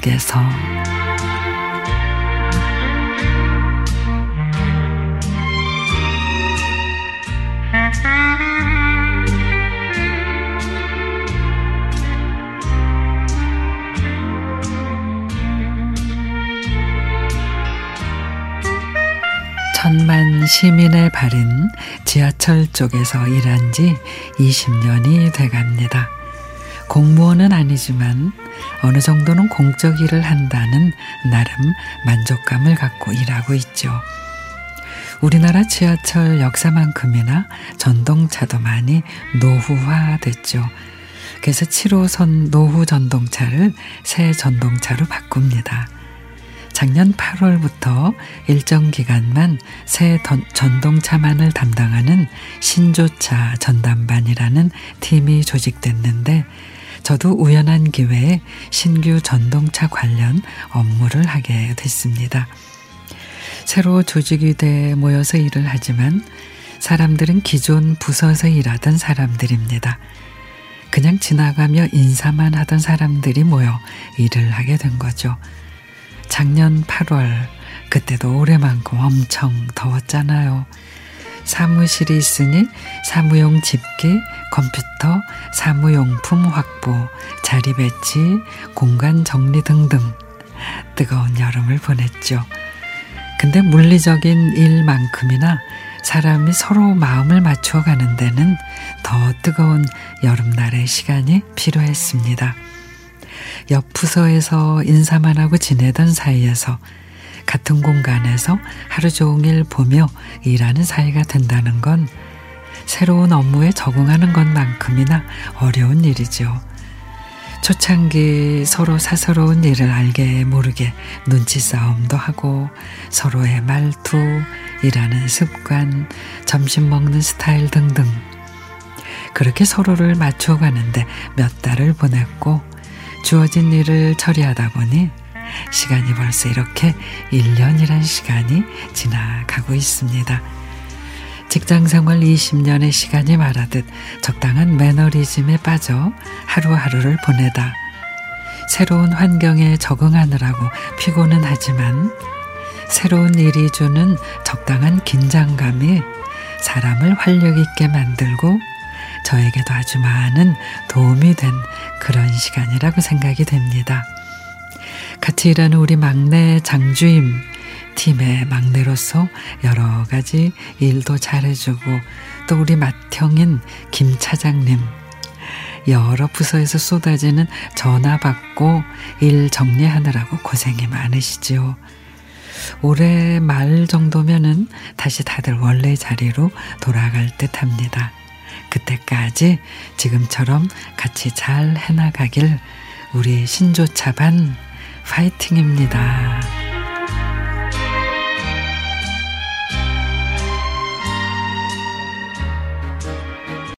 속에서 천만 시민의 발인 지하철 쪽에서 일한 지 20년이 돼 갑니다. 공무원은 아니지만 어느 정도는 공적 일을 한다는 나름 만족감을 갖고 일하고 있죠. 우리나라 지하철 역사만큼이나 전동차도 많이 노후화됐죠. 그래서 7호선 노후 전동차를 새 전동차로 바꿉니다. 작년 8월부터 일정 기간만 새 전동차만을 담당하는 신조차 전담반이라는 팀이 조직됐는데 저도 우연한 기회에 신규 전동차 관련 업무를 하게 됐습니다. 새로 조직이 돼 모여서 일을 하지만 사람들은 기존 부서에서 일하던 사람들입니다. 그냥 지나가며 인사만 하던 사람들이 모여 일을 하게 된 거죠. 작년 8월 그때도 올해만큼 엄청 더웠잖아요. 사무실이 있으니 사무용 집기, 컴퓨터, 사무용품 확보, 자리 배치, 공간 정리 등등 뜨거운 여름을 보냈죠. 근데 물리적인 일만큼이나 사람이 서로 마음을 맞추어 가는 데는 더 뜨거운 여름날의 시간이 필요했습니다. 옆 부서에서 인사만 하고 지내던 사이에서 같은 공간에서 하루 종일 보며 일하는 사이가 된다는 건 새로운 업무에 적응하는 것만큼이나 어려운 일이죠. 초창기 서로 사서로운 일을 알게 모르게 눈치 싸움도 하고 서로의 말투, 일하는 습관, 점심 먹는 스타일 등등. 그렇게 서로를 맞춰 가는데 몇 달을 보냈고 주어진 일을 처리하다 보니 시간이 벌써 이렇게 1년이란 시간이 지나가고 있습니다. 직장 생활 20년의 시간이 말하듯 적당한 매너리즘에 빠져 하루하루를 보내다 새로운 환경에 적응하느라고 피곤은 하지만 새로운 일이 주는 적당한 긴장감이 사람을 활력 있게 만들고 저에게도 아주 많은 도움이 된 그런 시간이라고 생각이 됩니다. 같이 일하는 우리 막내 장주임 팀의 막내로서 여러 가지 일도 잘해주고 또 우리 맏형인 김 차장님 여러 부서에서 쏟아지는 전화 받고 일 정리하느라고 고생이 많으시지요. 올해 말 정도면은 다시 다들 원래 자리로 돌아갈 듯 합니다. 그때까지 지금처럼 같이 잘 해나가길 우리 신조차반 파이팅입니다.